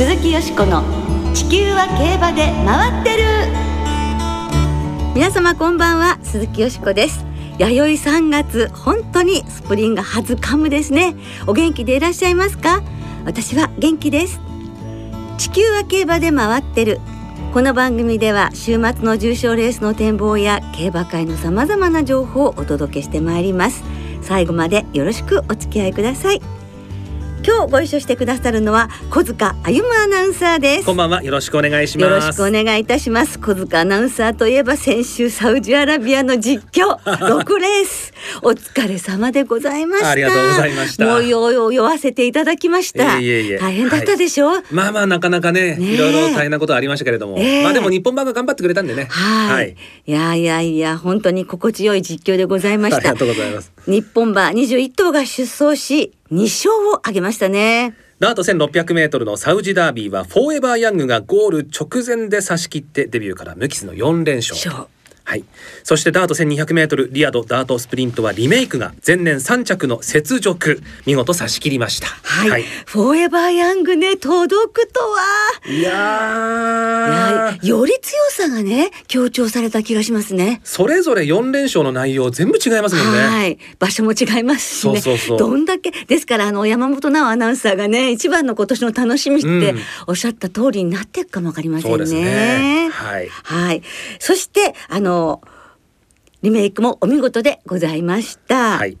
鈴木よしこの地球は競馬で回ってる。皆様こんばんは鈴木よしこです。弥生3月本当にスプリングはずかむですね。お元気でいらっしゃいますか？私は元気です。地球は競馬で回ってる。この番組では週末の重賞レースの展望や競馬界のさまざまな情報をお届けしてまいります。最後までよろしくお付き合いください。今日ご一緒してくださるのは小塚歩アナウンサーです。こんばんは。よろしくお願いします。よろしくお願いいたします。小塚アナウンサーといえば先週サウジアラビアの実況。6レース。お疲れ様でございました。ありがとうございました。もうよよ酔わせていただきました。いえいえ大変だったでしょ？う、はい、まあまあなかなかねねいろいろ大変なことありましたけれども、ええ。まあでも日本版が頑張ってくれたんでね。はい、い、やいやいや本当に心地よい実況でございました。ありがとうございます。日本馬21頭が出走し2勝を挙げましたね。ダート1600メートルのサウジダービーはフォーエバーヤングがゴール直前で差し切ってデビューから無傷の4連勝。勝はい、そしてダート1200メートルリアドダートスプリントはリメイクが前年3着の雪辱。見事差し切りました。はい、フォーエバーヤングね届くとは。いやより強さがね強調された気がしますね。それぞれ4連勝の内容全部違いますもんね。はい。場所も違いますしね。そうそうそう。どんだけですからあの山本直アナウンサーがね一番の今年の楽しみってうん。おっしゃった通りになっていくかもわかりませんね。そうですね。はい。はい。そしてあのリメイクもお見事でございました。はい。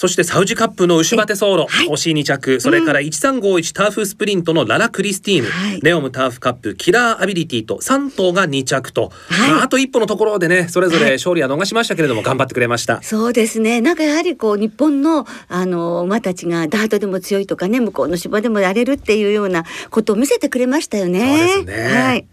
そしてサウジカップの牛バテ走路、はい惜しい2着それから1351ターフスプリントのララ・クリスティーヌ、はいレオムターフカップキラーアビリティと3頭が2着と、はいまあ、あと一歩のところでねそれぞれ勝利は逃しましたけれども頑張ってくれました。そうですね。なんかやはりこう日本のあの馬たちがダートでも強いとかね、向こうの芝でもやれるっていうようなことを見せてくれましたよね。そうですねはい。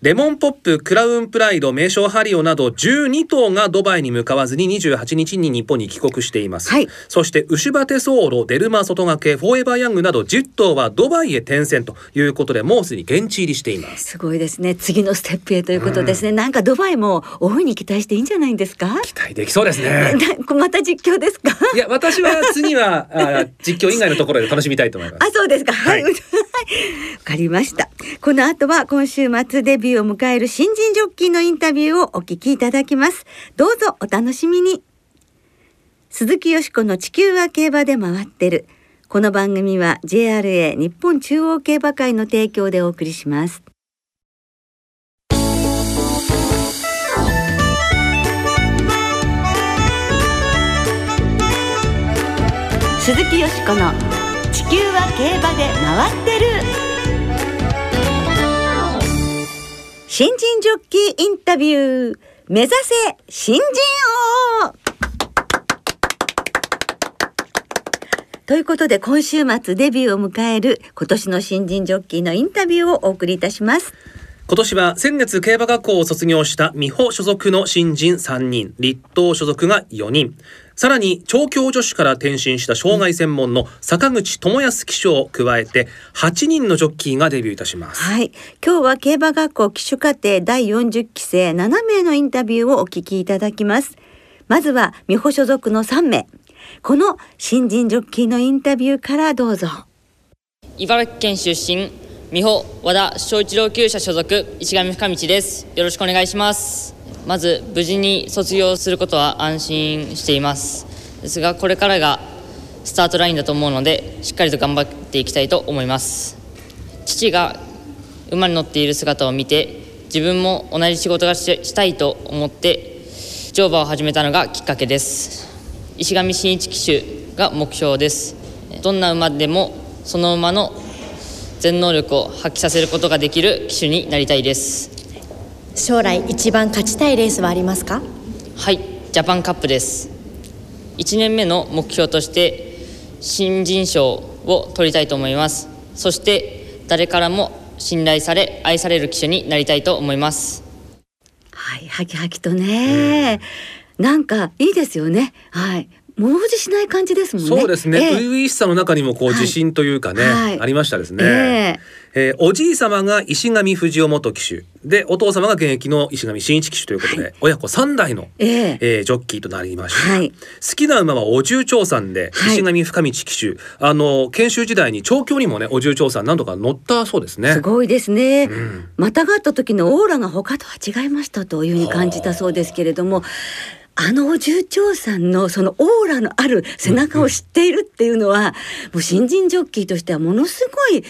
レモンポップ、クラウンプライド、名称ハリオなど12頭がドバイに向かわずに28日に日本に帰国しています。はいそして牛バテ走路、デルマ外掛け、フォーエバーヤングなど10頭はドバイへ転戦ということでもうすでに現地入りしています。すごいですね。次のステップへということですね。なんかドバイも大いに期待していいんじゃないんですか？期待できそうですね。な また実況ですか？いや私は次はあ実況以外のところで楽しみたいと思います。あ、そうですか。はい。は いわかりました。この後は今週末デビューを迎える新人ジョッキーのインタビューをお聞きいただきます。どうぞお楽しみに。鈴木よしこの地球は競馬で回ってる。この番組は JRA 日本中央競馬会の提供でお送りします。鈴木よしこの地球は競馬で回ってる新人ジョッキーインタビュー目指せ新人王ということで今週末デビューを迎える今年の新人ジョッキーのインタビューをお送りいたします。今年は先月競馬学校を卒業した美穂所属の新人3人、立東所属が4人、さらに調教助手から転身した障害専門の坂口智康騎手を加えて8人のジョッキーがデビューいたします。はい。今日は競馬学校騎手課程第40期生7名のインタビューをお聞きいただきます。まずは美穂所属の3名。この新人ジョッキーのインタビューからどうぞ。茨城県出身美穂和田小一郎厩舎所属石上深道です。よろしくお願いします。まず無事に卒業することは安心しています。ですがこれからがスタートラインだと思うのでしっかりと頑張っていきたいと思います。父が馬に乗っている姿を見て自分も同じ仕事がししたいと思って乗馬を始めたのがきっかけです。石上真一騎手が目標です。どんな馬でもその馬の全能力を発揮させることができる騎手になりたいです。将来一番勝ちたいレースはありますか？はいジャパンカップです。1年目の目標として新人賞を取りたいと思います。そして誰からも信頼され愛される騎手になりたいと思います。はい、はきはきとね、なんかいいですよね。はい、物おじしない感じですもんね。そうですね。ええ。初々しさの中にもこうはい。自信というかね、はい。ありましたですね。ええ。えーおじい様が石上藤夫元騎手。でお父様が現役の石上真一騎手ということで、親子3代の、ええ。えージョッキーとなりました、はい。好きな馬はお重長さんで、はい。石上深道騎手。あの研修時代に調教にもねお重長さん何度か乗ったそうですね。すごいですね、ん。またがった時のオーラが他とは違いましたというふうに感じたそうですけれどもあのお重長さんのそのオーラのある背中を知っているっていうのは、もう新人ジョッキーとしてはものすごい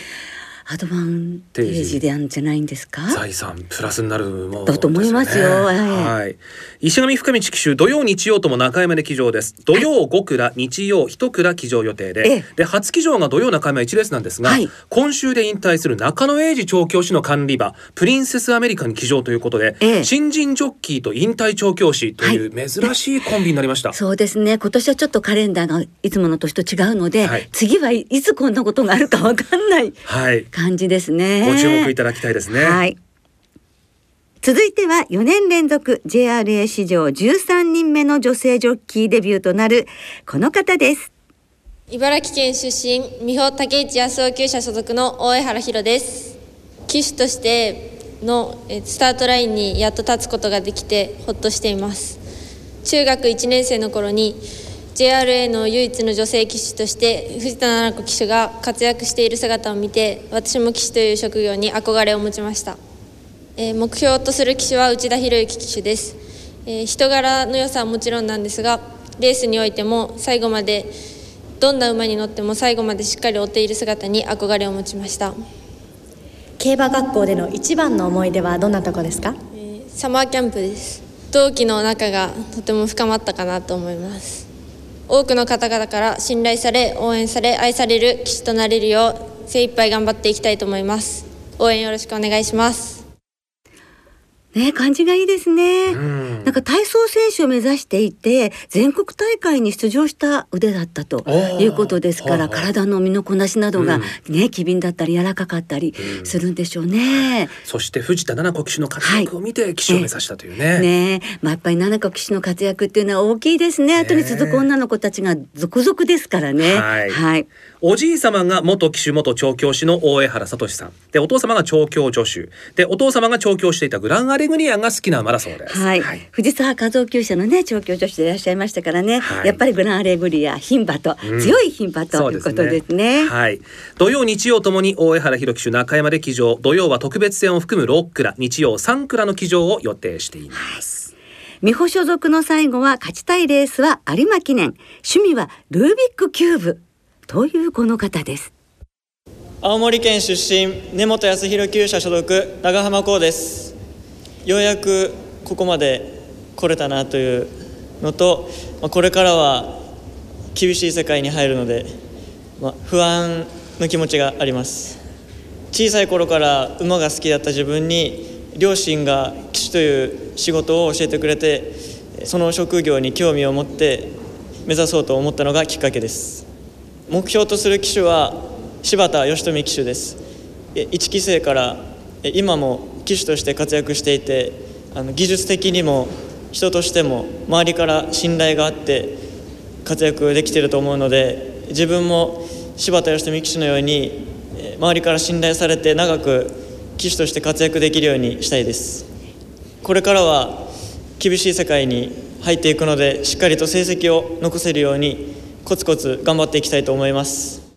アドバンテージでんじゃないんですか？財産プラスになるものだと思いますよ。はい。はい。石上深道騎手土曜日曜とも中山で騎乗です。土曜5蔵日曜1蔵騎乗予定で、ええ。で初騎乗が土曜中山1レースなんですが、はい。今週で引退する中野英二調教師の管理馬プリンセスアメリカに騎乗ということで、ええ。新人ジョッキーと引退調教師という珍しいコンビになりました。そうですね。今年はちょっとカレンダーがいつもの年と違うので、はい。次はいいつこんなことがあるかわかんないはい。感じですねご注目いただきたいですね。はい。続いては4年連続 JRA 史上13人目の女性ジョッキーデビューとなるこの方です。茨城県出身美穂竹内康夫厩舎所属の大江原弘です騎手としてのえスタートラインにやっと立つことができてほっとしています中学1年生の頃に JRA の唯一の女性騎手として藤田七子騎手が活躍している姿を見て私も騎手という職業に憧れを持ちました。えー目標とする騎手は内田博之騎手です、えー人柄の良さはもちろんなんですがレースにおいても最後までどんな馬に乗っても最後までしっかり追っている姿に憧れを持ちました。競馬学校での一番の思い出はどんなとこですか？サマーキャンプです。同期の仲がとても深まったかなと思います多くの方々から信頼され応援され愛される棋士となれるよう精一杯頑張っていきたいと思います。応援よろしくお願いします。ね感じがいいですね。んなんか体操選手を目指していて全国大会に出場した腕だったとーいうことですからはいはい体の身のこなしなどがうんね機敏だったり柔らかかったりするんでしょうね。そして藤田七子騎手の活躍を見て騎手を目指したというね。ねえ、まあ、やっぱり七子騎手の活躍っていうのは大きいですね。後に続く女の子たちが続々ですからね。はいはい。おじい様が元騎手元調教師の大江原聡さん。でお父様が調教助手。でお父様が調教していたグランアレグリアが好きな馬だそうです。はい、藤沢和夫厩舎のね調教助手でいらっしゃいましたからね、はい。やっぱりグランアレグリア牝馬と、うん。強い牝馬ということですね。はい。土曜日曜ともに大江原弘騎手中山で騎乗。土曜は特別戦を含む6蔵日曜3蔵の騎乗を予定しています。美穂所属の最後は勝ちたいレースは有馬記念。趣味はルービックキューブというこの方です。青森県出身根本康弘厩舎所属長浜光です。ようやくここまで来れたなというのと、まあ、これからは厳しい世界に入るので、まあ、不安の気持ちがあります。小さい頃から馬が好きだった自分に両親が騎手という仕事を教えてくれてその職業に興味を持って目指そうと思ったのがきっかけです。目標とする騎手は柴田義富騎手です。え1期生からえ今も騎手として活躍していてあの技術的にも人としても周りから信頼があって活躍できていると思うので自分も柴田義富騎手のようにえ周りから信頼されて長く騎手として活躍できるようにしたいです。これからは厳しい世界に入っていくのでしっかりと成績を残せるようにコツコツ頑張っていきたいと思います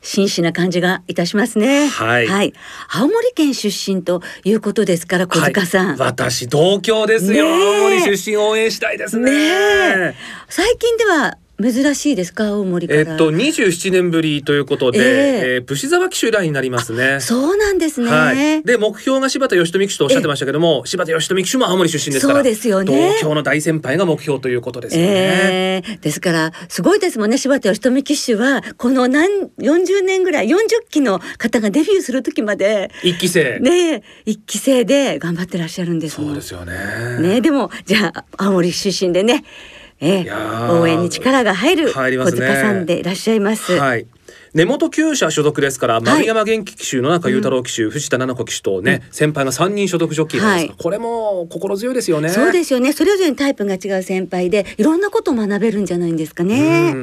真摯な感じがいたしますね。はい青森県出身ということですから小塚さん。はい私同郷ですよ。ねえ青森出身応援したいですね。ねえ最近では珍しいですか青森から？えっと27年ぶりということで、えええー、武沢騎手以来になりますね。そうなんですね。はい、で目標が柴田義富騎手とおっしゃってましたけども柴田義富騎手も青森出身ですからそうですよね同郷の大先輩が目標ということですよね。ええですからすごいですもんね柴田義富騎手はこの何40年ぐらい40期の方がデビューする時まで一期生、ねえ一期生で頑張ってらっしゃるんですそうですよね。ねでもじゃあ青森出身でね、えー応援に力が入る小塚さんでいらっしゃいます。はい。根本厩舎所属ですから、丸山元気騎手野中裕太郎騎手、藤田七子騎手とね、先輩が三人所属ジョッキーなんですが、はいこれも心強いですよね。そうですよねそれぞれにタイプが違う先輩でいろんなことを学べるんじゃないんですかね。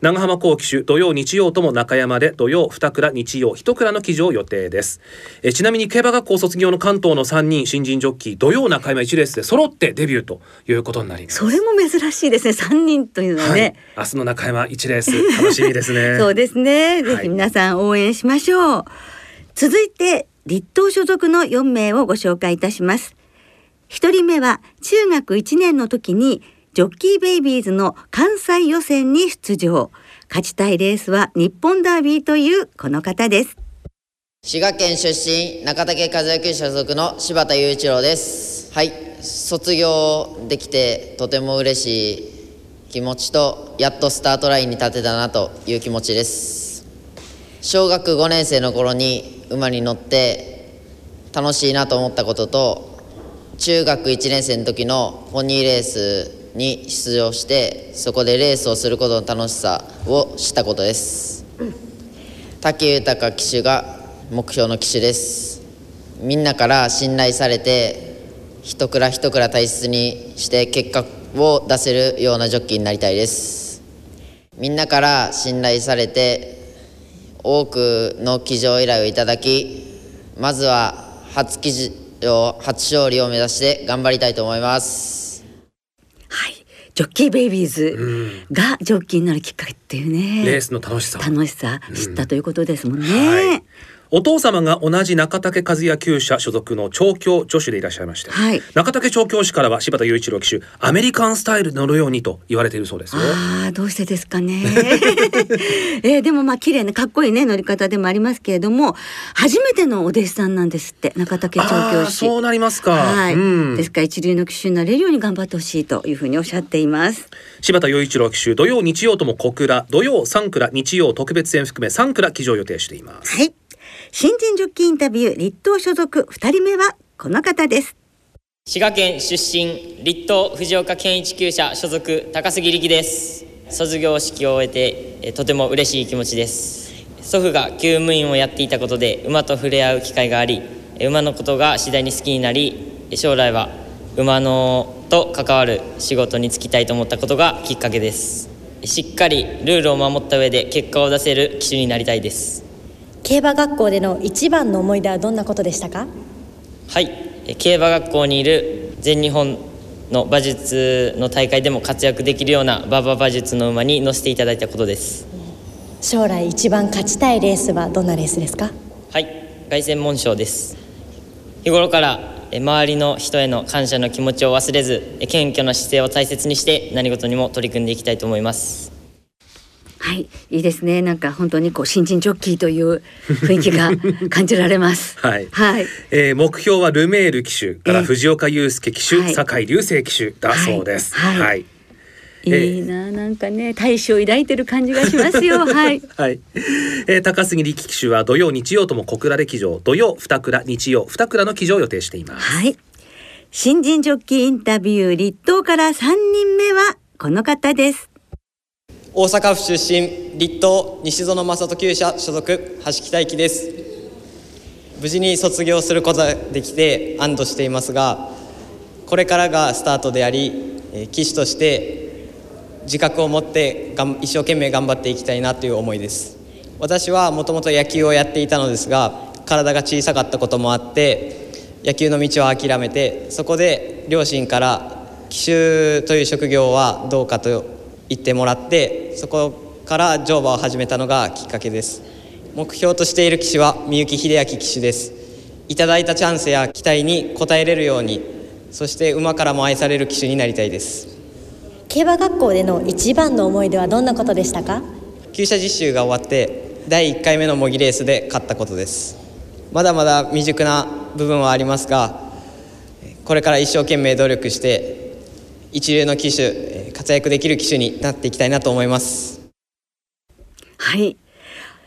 うん長浜港騎手土曜日曜とも中山で土曜二倉日曜一倉の騎乗予定です。えちなみに競馬学校卒業の関東の3人新人ジョッキー土曜中山1レースで揃ってデビューということになります。それも珍しいですね。三人というのははい。ね、、明日の中山1レース楽しみですね。そうですね。ぜはい。ひ皆さん応援しましょう。続いて立東所属の4名をご紹介いたします。一人目は中学1年の時にジョッキーベイビーズの関西予選に出場。勝ちたいレースは日本ダービーというこの方です。滋賀県出身中竹和也球所属の柴田雄一郎ですはい卒業できてとても嬉しい気持ちとやっとスタートラインに立てたなという気持ちです小学5年生の頃に馬に乗って楽しいなと思ったことと中学1年生の時のポニーレースに出場してそこでレースをすることの楽しさを知ったことです。武豊騎手が目標の騎手です。みんなから信頼されて一蔵一蔵大切にして結果を出せるようなジョッキーになりたいです。みんなから信頼されて多くの騎乗依頼をいただきまずは初騎乗初勝利を目指して頑張りたいと思います。ジョッキーベイビーズがジョッキーになるきっかけっていうね。レースの楽しさ楽しさ知ったということですもんね。はいお父様が同じ中竹和也厩舎所属の調教助手でいらっしゃいまして、はい中竹調教師からは柴田雄一郎騎手アメリカンスタイルで乗るようにと言われているそうですよ。ああどうしてですかね。えーでもまあ綺麗なかっこいいね乗り方でもありますけれども初めてのお弟子さんなんですって中竹調教師。そうなりますか。はい、うんですから一流の騎手になれるように頑張ってほしいというふうにおっしゃっています。柴田雄一郎騎手土曜日曜とも小倉土曜三倉日曜特別戦含め三倉騎乗予定しています。はい。新人ジョッキーインタビュー立東所属。二人目はこの方です。滋賀県出身立東藤岡県一厩舎所属高杉力です。卒業式を終えてえとても嬉しい気持ちです。祖父が厩務員をやっていたことで馬と触れ合う機会があり馬のことが次第に好きになり将来は馬のと関わる仕事に就きたいと思ったことがきっかけです。しっかりルールを守った上で結果を出せる騎手になりたいです。競馬学校での一番の思い出はどんなことでしたか？はい、え競馬学校にいる全日本の馬術の大会でも活躍できるような馬場馬術の馬に乗せていただいたことです。将来一番勝ちたいレースはどんなレースですか？はい。凱旋門賞です。日頃からえ周りの人への感謝の気持ちを忘れずえ謙虚な姿勢を大切にして何事にも取り組んでいきたいと思いますはい、いいですね。なんか本当にこう新人ジョッキーという雰囲気が 感じられます。はいはい。えー目標はルメール騎手からええ藤岡祐介騎手、はい酒井隆成騎手だそうです。はいはいいいな、なんかね、大志を抱いてる感じがしますよ。はい。はい、えー高杉力騎手は土曜日曜とも小倉で騎乗土曜二倉日曜二倉の騎乗を予定しています。はい。新人ジョッキーインタビュー立東から三人目はこの方です。大阪府出身立東西園正人厩舎所属橋木大輝です。無事に卒業することができて安堵していますがこれからがスタートであり騎手として自覚を持ってがん一生懸命頑張っていきたいなという思いです。私はもともと野球をやっていたのですが体が小さかったこともあって野球の道を諦めてそこで両親から騎手という職業はどうかと言ってもらってそこから乗馬を始めたのがきっかけです。目標としている騎手は三幸秀明騎手です。いただいたチャンスや期待に応えれるようにそして馬からも愛される騎手になりたいです。競馬学校での一番の思い出はどんなことでしたか？厩舎実習が終わって第1回目の模擬レースで勝ったことです。まだまだ未熟な部分はありますがこれから一生懸命努力して一流の騎手えー活躍できる騎手になっていきたいなと思います。はい。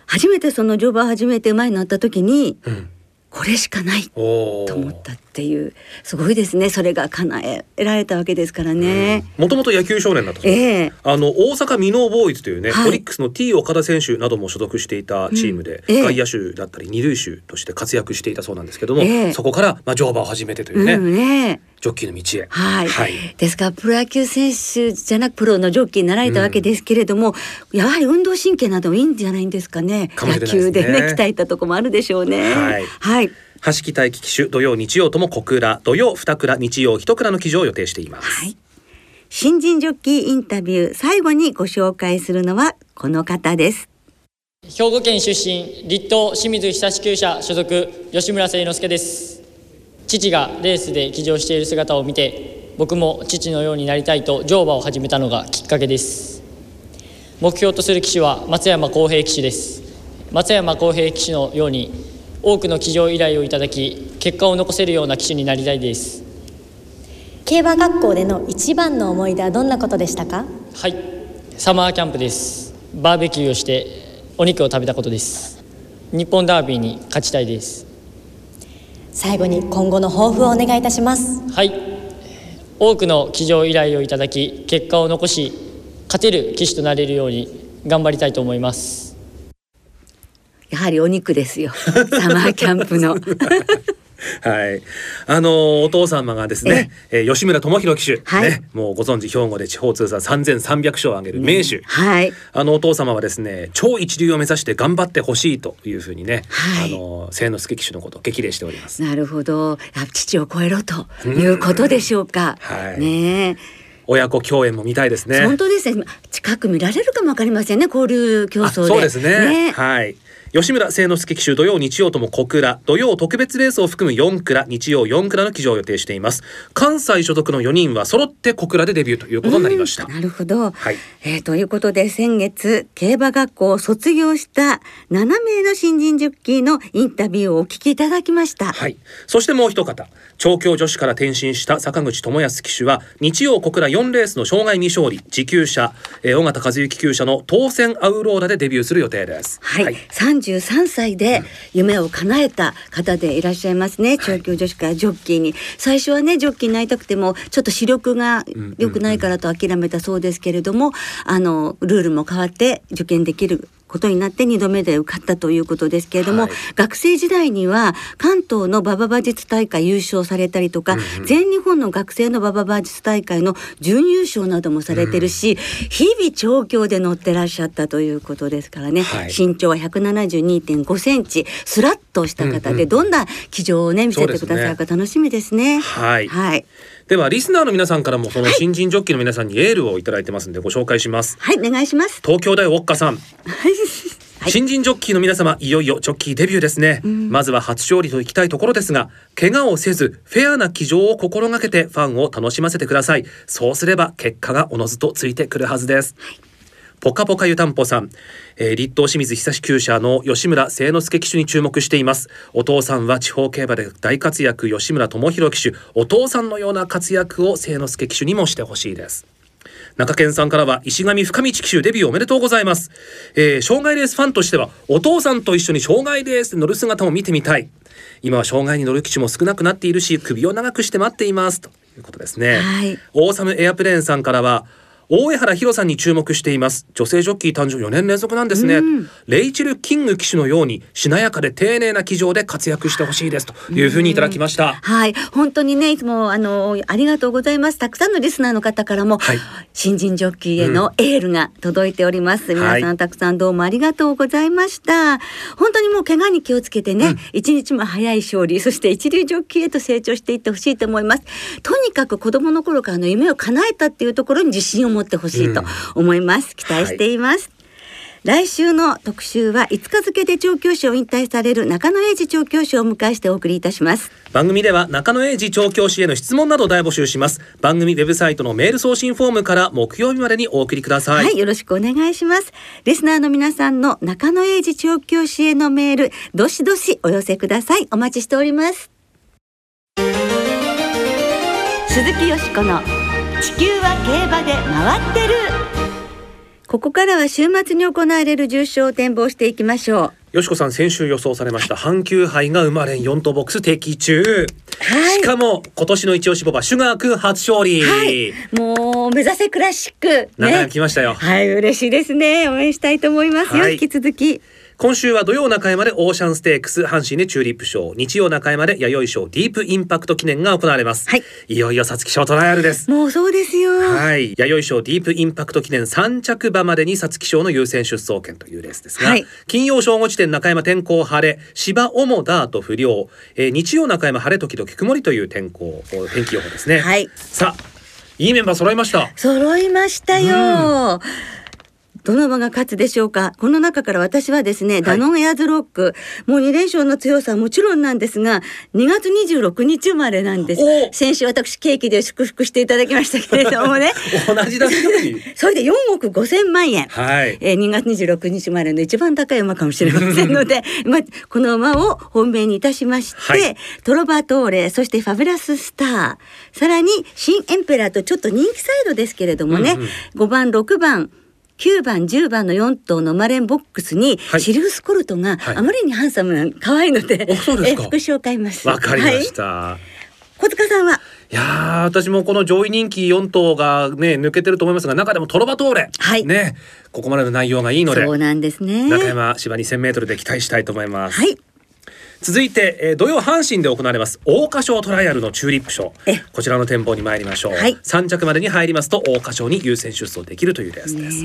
初めてその乗馬を始めて馬になった時に、ん。これしかないおと思ったっていうすごいですね。それが叶えられたわけですからね。もともと野球少年だったそう。です。ええ。あの大阪ミノーボーイズというね、はい。オリックスの T 岡田選手なども所属していたチームで、うん。ええ。外野手だったり二塁手として活躍していたそうなんですけども、ええ。そこからまあ乗馬を始めてというね、うんねジョッキーの道へ。はい、はい。ですからプロ野球選手じゃなくプロのジョッキーになられたわけですけれども、やはり運動神経などもいいんじゃないんですかね。かもしれ野球でね鍛えたとこもあるでしょうね。はい。はい、橋木大輝騎手土曜日曜とも小倉土曜二倉日曜一倉の騎乗を予定しています。はい。新人ジョッキーインタビュー最後にご紹介するのはこの方です。兵庫県出身立東清水久志厩舎所属吉村誠之介です。父がレースで騎乗している姿を見て僕も父のようになりたいと乗馬を始めたのがきっかけです。目標とする騎手は松山康平騎手です。松山康平騎手のように多くの騎乗依頼をいただき結果を残せるような騎手になりたいです。競馬学校での一番の思い出はどんなことでしたか？はい。サマーキャンプです。バーベキューをしてお肉を食べたことです。日本ダービーに勝ちたいです。最後に今後の抱負をお願いいたします。はい。多くの騎乗依頼をいただき結果を残し勝てる騎手となれるように頑張りたいと思いますやはりお肉ですよ。サマーキャンプの。はい。あのお父様がですね、えー吉村智弘騎手、はい。ね、もうご存知兵庫で地方通算3300勝を挙げる名手。はい。あのお父様はですね超一流を目指して頑張ってほしいというふうにね、はい。あの清之助騎手のことを激励しております。なるほど。や父を超えろということでしょうか、はい。ねえ。親子共演も見たいですね。本当ですね。近く見られるかもわかりませんね交流競あ争で。そうですね。はい吉村清之助騎手土曜日曜とも小倉土曜特別レースを含む4倉日曜4倉の騎乗を予定しています。関西所属の4人は揃って小倉でデビューということになりました、うんなるほど、はい。えーということで先月競馬学校を卒業した7名の新人ジョッキーのインタビューをお聞きいただきました、はい。そしてもう一方、調教女子から転身した坂口智康騎手は、日曜小倉4レースの障害未勝利、持久者、えー、尾形和幸厩舎の当選アウローラでデビューする予定です。はい、33歳で夢を叶えた方でいらっしゃいますね、調教女子からジョッキーに。最初はねジョッキーになりたくてもちょっと視力が良くないからと諦めたそうですけれども、あのルールも変わって受験できることになって2度目で受かったということですけれども、はい。学生時代には関東の馬場馬術大会優勝されたりとか、全日本の学生の馬場馬術大会の準優勝などもされてるし、日々調教で乗ってらっしゃったということですからね、はい。身長は172.5センチスラッとした方で、どんな騎乗をね見せてくださるか楽しみですね。はい。はい、では、リスナーの皆さんからも、その新人ジョッキーの皆さんにエールをいただいてますんで、ご紹介します。はい、お願いします。東京大ウォッカさん。はい。新人ジョッキーの皆様いよいよジョッキーデビューですね、まずは初勝利といきたいところですが怪我をせずフェアな騎乗を心がけてファンを楽しませてください。そうすれば結果がおのずとついてくるはずです、ポカポカ湯たんぽさん、えー、立東清水久志厩舎の吉村誠之助騎手に注目しています。お父さんは地方競馬で大活躍吉村智弘騎手。お父さんのような活躍を誠之助騎手にもしてほしいです。中堅さんからは石上深道騎手デビューおめでとうございます、えー、障害レースファンとしてはお父さんと一緒に障害レースで乗る姿も見てみたい。今は障害に乗る騎手も少なくなっているし首を長くして待っています。ということですね、はい。オーサムエアプレーンさんからは大江原弘さんに注目しています。女性ジョッキー誕生4年連続なんですね、レイチェル・キング騎手のようにしなやかで丁寧な騎乗で活躍してほしいです。というふうにいただきました、はい、本当にね、いつもあのありがとうございます。たくさんのリスナーの方からも、はい。新人ジョッキーへのエールが届いております。皆さはんたくさんどうもありがとうございました。本当にもう怪我に気をつけてね、一日も早い勝利、そして一流ジョッキーへと成長していってほしいと思います。とにかく子供の頃からの夢を叶えたっていうところに自信を持ってほしいと思います。期待しています。来週の特集は5日付で調教師を引退される中野英二調教師をお迎えしてお送りいたします。番組では中野英二調教師への質問などを大募集します番組ウェブサイトのメール送信フォームから木曜日までにお送りください、はい、よろしくお願いします。リスナーの皆さんの中野英二調教師へのメール、どしどしお寄せください。お待ちしております。鈴木よしこの地球は競馬で回ってる。ここからは週末に行われる重賞を展望していきましょう。よしこさん先週予想されました阪急杯が生まれん4等ボックス敵中、はいしかも今年の一押しボバシュガー君初勝利、はい、もう目指せクラシック長ねく来ましたよ、はい、嬉しいですね。応援したいと思いますよ。はい引き続き。今週は土曜中山でオーシャンステークス阪神でチューリップ賞日曜中山で弥生賞ディープインパクト記念が行われます、はい、いよいよ皐月賞トライアルです。もうそうですよ。はい。弥生賞ディープインパクト記念3着馬までに皐月賞の優先出走権というレースですが、はい。金曜正午時点中山天候晴れ芝主ダート不良、えー日曜中山晴れ時々曇りという天候天気予報ですね、はい。さあいいメンバー揃いました。揃いましたよ。どの馬が勝つでしょうか？この中から私はですね、ダノンエアーズロック、もう2連勝の強さはもちろんなんですが、2月26日生まれなんです。お。先週私ケーキで祝福していただきましたけれどもね。同じだ それで4億5千万円。はい。えー2月26日生まれの一番高い馬かもしれませんので、まあ、この馬を本命にいたしまして、はい。トロバトーレ、そしてファビュラススター、さらに新エンペラーとちょっと人気サイドですけれどもね、うんうん。5番、6番、9番、10番の4頭のマレンボックスに、はい。シルフスコルトがはい。あまりにハンサムな、可愛いので、おそうです副賞を買います。わかりましはい。た、小塚さんは、いやー私もこの上位人気4頭がね抜けてると思いますが中でもトロバトーレ、はい。ね。ここまでの内容がいいのでそうなんですね。中山芝 2000m で期待したいと思います、はい。続いて、えー土曜阪神で行われます桜花賞トライアルのチューリップ賞。え。こちらの展望に参りましょう、はい。3着までに入りますと桜花賞に優先出走できるというレースです。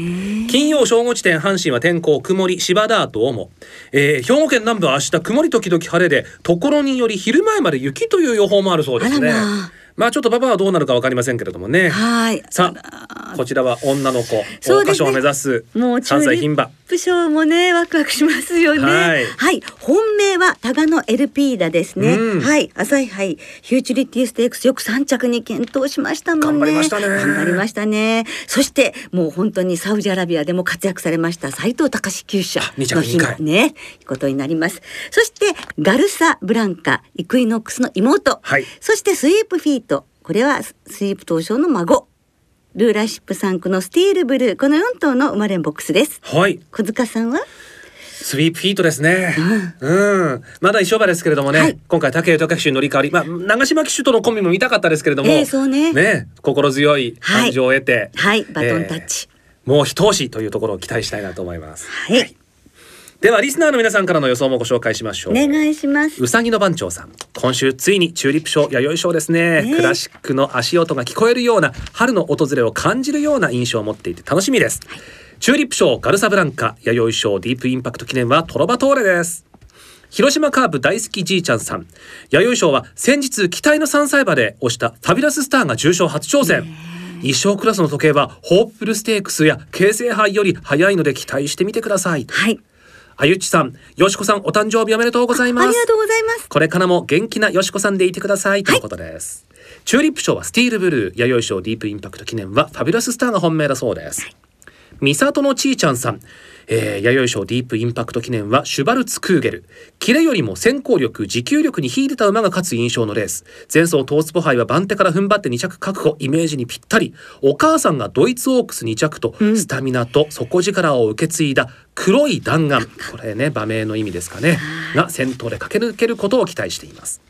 金曜正午時点阪神は天候曇り芝ダート主、えー兵庫県南部は明日曇り時々晴れでところにより昼前まで雪という予報もあるそうですね。まあ。まあちょっと馬場はどうなるかわかりませんけれどもね。はい。さあこちらは女の子桜花賞を目指すもうチュ関ーリッ西牝馬プ賞もね、ワクワクしますよね。はい本命はタガノエルピーダですね。うんはい。朝日杯、フューチュリティステークスよく3着に検討しましたもんね。頑張りましたね頑張りましたね。そして、もう本当にサウジアラビアでも活躍されました斉藤隆厩舎の日二回ね、ことになります。そして、ガルサ・ブランカ、イクイノックスの妹。はいそして、スイープフィート。これはスイープ東証の孫。ルーラーシップ3区のスティールブルー。この4頭の生まれんボックスです。はい。小塚さんは？スイープヒートですね。うん、まだ一勝馬ですけれどもね、はい。今回武豊騎手に乗り換わり、まあ長島騎手とのコンビも見たかったですけれども、ええそうね。心強いはい感情を得て、はい。バトンタッチ。えーもう一押しというところを期待したいなと思います。はい。ではリスナーの皆さんからの予想もご紹介しましょう。お願いします。うさぎの番長さん。今週ついにチューリップ賞弥生賞ですね。ね。クラシックの足音が聞こえるような春の訪れを感じるような印象を持っていて楽しみです、チューリップ賞ガルサブランカ弥生賞ディープインパクト記念はトロバトーレです。広島カープ大好きじいちゃんさん。弥生賞は先日期待の3歳馬で押したファビュラススターが重賞初挑戦。一生クラスの時計はホープフルステークスや京成杯より早いので期待してみてください。はい。あゆっちさんよしこさんお誕生日おめでとうございますありがとうございます。これからも元気なよしこさんでいてくださいということです。チューリップ賞はスティールブルー、弥生賞ディープインパクト記念はファビュラススターが本命だそうです。ミサトのちーちゃんさん、えー、弥生賞ディープインパクト記念はシュバルツ・クーゲル。キレよりも先行力、持久力に秀でた馬が勝つ印象のレース。前走トースポ杯は番手から踏ん張って2着確保、イメージにぴったり。お母さんがドイツオークス2着と、スタミナと底力を受け継いだ黒い弾丸。これね、馬名の意味ですかね。が先頭で駆け抜けることを期待しています。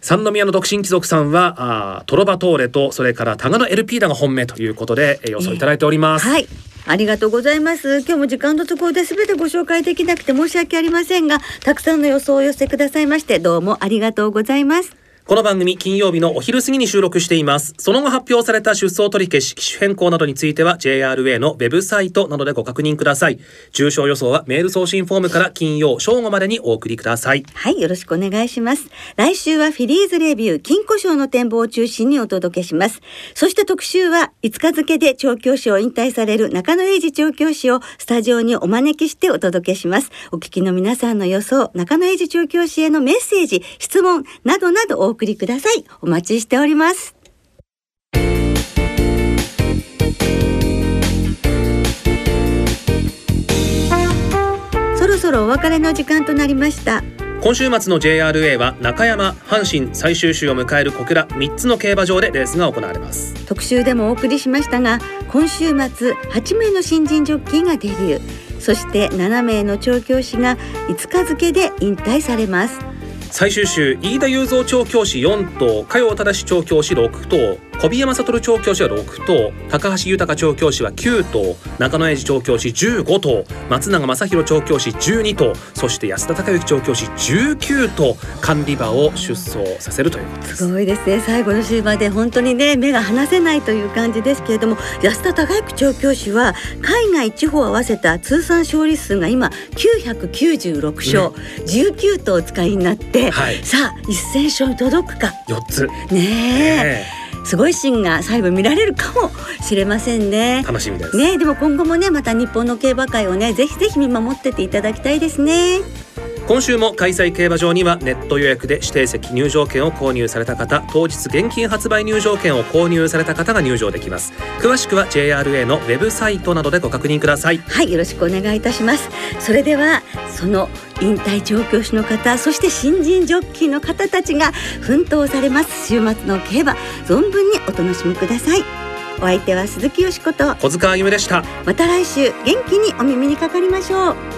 三宮の独身貴族さんはあトロバトーレとそれからタガノエルピーダが本命ということで、えー予想いただいております。はい。ありがとうございます。今日も時間の都合で全てご紹介できなくて申し訳ありませんが、たくさんの予想をお寄せくださいまして、どうもありがとうございます。この番組金曜日のお昼過ぎに収録しています。その後発表された出走取り消し、機種変更などについては JRA のウェブサイトなどでご確認ください。重症予想はメール送信フォームから金曜正午までにお送りください。はい、よろしくお願いします。来週はフィリーズレビュー、金庫賞の展望を中心にお届けします。そして特集は、5日付で調教師を引退される中野英二調教師をスタジオにお招きしてお届けします。お聞きの皆さんの予想、中野英二調教師へのメッセージ、質問などなどお送りください。お待ちしております。そろそろお別れの時間となりました。今週末の JRA は中山、阪神最終週を迎える小倉3つの競馬場でレースが行われます。特集でもお送りしましたが今週末8名の新人ジョッキーがデビューそして7名の調教師が5日付で引退されます最終週飯田雄三調教師4頭加陽正調教師6頭。小宮山悟調教師は6頭高橋豊調教師は9頭中野英二調教師15頭松永正弘調教師12頭そして安田孝之調教師19頭管理馬を出走させるということです。すごいですね。最後の週まで本当にね目が離せないという感じですけれども安田孝之調教師は海外地方合わせた通算勝利数が今996勝、19頭お使いになって、はい。さあ1000勝に届くか。4つ、ねええすごいシーンが最後見られるかもしれませんねえ。楽しみです、ねでも今後もねまた日本の競馬界をねぜひぜひ見守ってていただきたいですね。今週も開催競馬場にはネット予約で指定席入場券を購入された方当日現金発売入場券を購入された方が入場できます。詳しくは JRA のウェブサイトなどでご確認ください。はいよろしくお願いいたします。それではその引退調教師の方そして新人ジョッキーの方たちが奮闘されます。週末の競馬存分にお楽しみください。お相手は鈴木よしこと小塚あゆむでした。また来週元気にお耳にかかりましょう